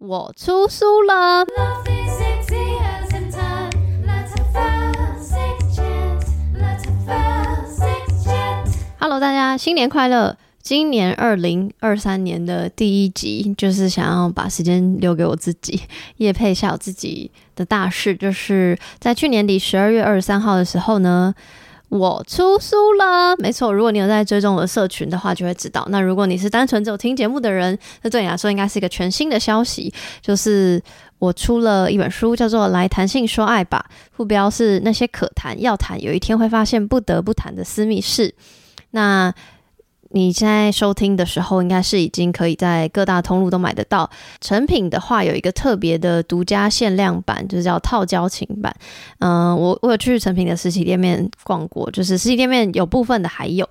我出书了！Hello，大家新年快乐！今年二零二三年的第一集，就是想要把时间留给我自己，业配一下我自己的大事，就是在去年底十二月二十三号的时候呢。我出书了，没错。如果你有在追踪我的社群的话，就会知道。那如果你是单纯只有听节目的人，那对你来说应该是一个全新的消息，就是我出了一本书，叫做《来谈性说爱吧》，副标是那些可谈、要谈，有一天会发现不得不谈的私密事。那你现在收听的时候，应该是已经可以在各大通路都买得到。成品的话，有一个特别的独家限量版，就是叫套交情版。嗯、我我有去成品的实体店面逛过，就是实体店面有部分的还有，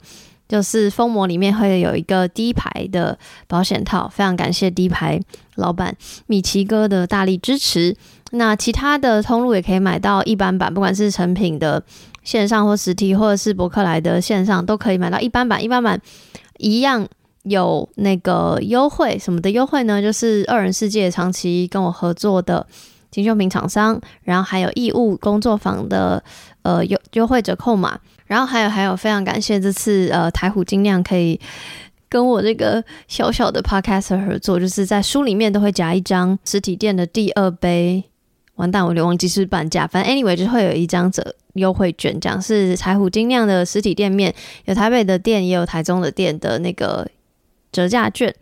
就是封膜里面会有一个低牌的保险套，非常感谢低牌老板米奇哥的大力支持。那其他的通路也可以买到一般版，不管是成品的。线上或实体，或者是博客来的线上都可以买到一般版。一般版一样有那个优惠，什么的优惠呢？就是二人世界长期跟我合作的金秀平厂商，然后还有义务工作坊的呃优优惠折扣码，然后还有还有非常感谢这次呃台虎精酿可以跟我这个小小的 podcaster 合作，就是在书里面都会夹一张实体店的第二杯。完蛋，我流忘记是半价，反正 anyway 就会有一张折优惠券，讲是柴虎精酿的实体店面，有台北的店，也有台中的店的那个折价券，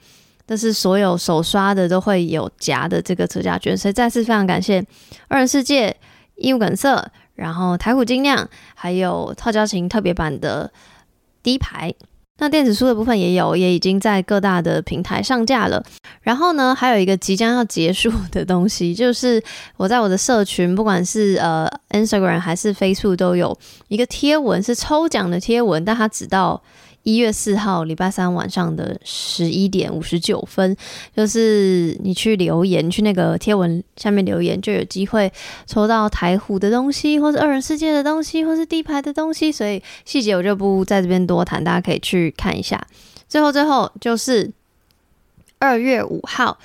但是所有手刷的都会有夹的这个折价券，所以再次非常感谢二人世界、义务梗色，然后台虎精酿，还有套交情特别版的第一排。那电子书的部分也有，也已经在各大的平台上架了。然后呢，还有一个即将要结束的东西，就是我在我的社群，不管是呃 Instagram 还是 Facebook，都有一个贴文是抽奖的贴文，但它只到。一月四号礼拜三晚上的十一点五十九分，就是你去留言，去那个贴文下面留言，就有机会抽到台虎的东西，或是二人世界的东西，或是地牌的东西。所以细节我就不在这边多谈，大家可以去看一下。最后，最后就是二月五号。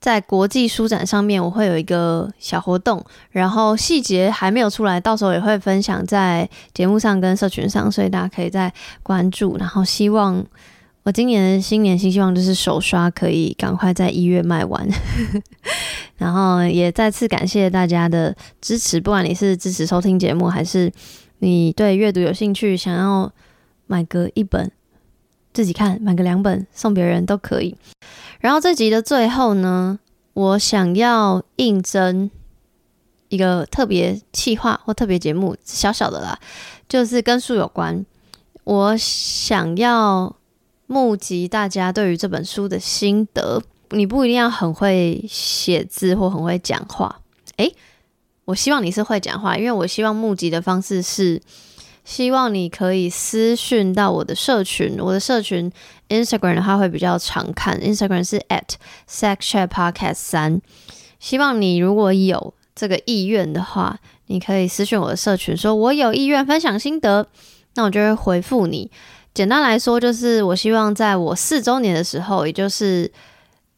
在国际书展上面，我会有一个小活动，然后细节还没有出来，到时候也会分享在节目上跟社群上，所以大家可以再关注。然后希望我今年的新年新希望就是手刷可以赶快在一月卖完，然后也再次感谢大家的支持，不管你是支持收听节目，还是你对阅读有兴趣，想要买个一本自己看，买个两本送别人都可以。然后这集的最后呢，我想要应征一个特别企划或特别节目，小小的啦，就是跟书有关。我想要募集大家对于这本书的心得。你不一定要很会写字或很会讲话，诶，我希望你是会讲话，因为我希望募集的方式是。希望你可以私讯到我的社群，我的社群 Instagram 的话会比较常看，Instagram 是 at sexchatpodcast 三。希望你如果有这个意愿的话，你可以私讯我的社群，说我有意愿分享心得，那我就会回复你。简单来说，就是我希望在我四周年的时候，也就是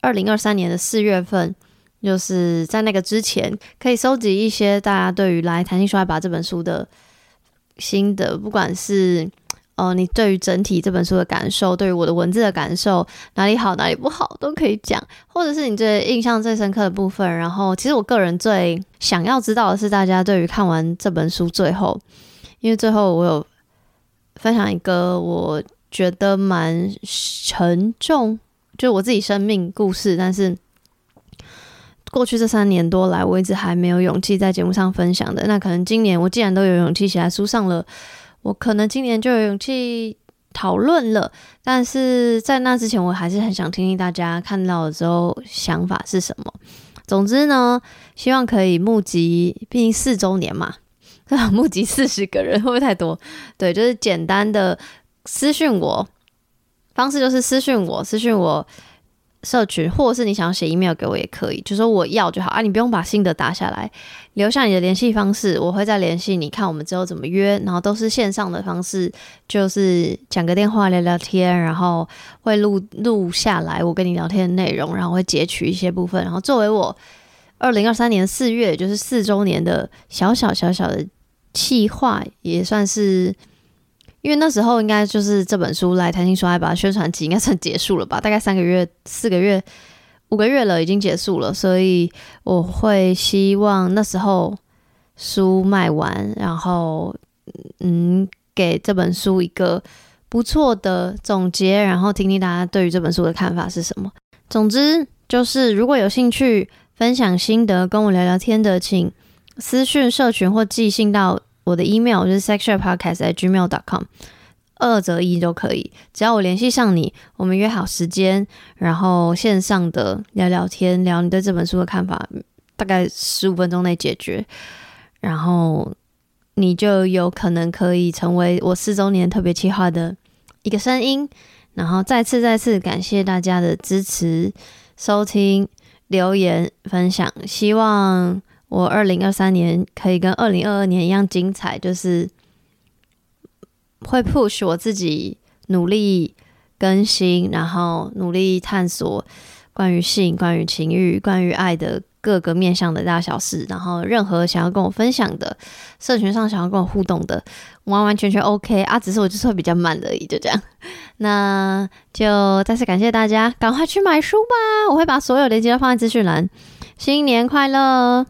二零二三年的四月份，就是在那个之前，可以收集一些大家对于来谈性说爱吧这本书的。心得，不管是呃，你对于整体这本书的感受，对于我的文字的感受，哪里好哪里不好都可以讲，或者是你最印象最深刻的部分。然后，其实我个人最想要知道的是，大家对于看完这本书最后，因为最后我有分享一个我觉得蛮沉重，就我自己生命故事，但是。过去这三年多来，我一直还没有勇气在节目上分享的。那可能今年我既然都有勇气写在书上了，我可能今年就有勇气讨论了。但是在那之前，我还是很想听听大家看到的时候想法是什么。总之呢，希望可以募集，毕竟四周年嘛，募集四十个人会不会太多？对，就是简单的私讯我，方式就是私讯我，私讯我。社群，或者是你想要写 email 给我也可以，就说我要就好啊，你不用把心得打下来，留下你的联系方式，我会再联系你，看我们之后怎么约，然后都是线上的方式，就是讲个电话聊聊天，然后会录录下来我跟你聊天的内容，然后会截取一些部分，然后作为我二零二三年四月就是四周年的小小小小的计划，也算是。因为那时候应该就是这本书来谈情说爱吧，宣传期应该算结束了吧，大概三个月、四个月、五个月了，已经结束了，所以我会希望那时候书卖完，然后嗯，给这本书一个不错的总结，然后听听大家对于这本书的看法是什么。总之就是，如果有兴趣分享心得、跟我聊聊天的，请私讯社群或寄信到。我的 email 就是 sexsharepodcast@gmail.com，二择一都可以，只要我联系上你，我们约好时间，然后线上的聊聊天，聊你对这本书的看法，大概十五分钟内解决，然后你就有可能可以成为我四周年特别企划的一个声音，然后再次再次感谢大家的支持、收听、留言、分享，希望。我二零二三年可以跟二零二二年一样精彩，就是会 push 我自己努力更新，然后努力探索关于性、关于情欲、关于爱的各个面向的大小事。然后任何想要跟我分享的，社群上想要跟我互动的，完完全全 OK 啊，只是我就是会比较慢而已，就这样。那就再次感谢大家，赶快去买书吧！我会把所有链接都放在资讯栏。新年快乐！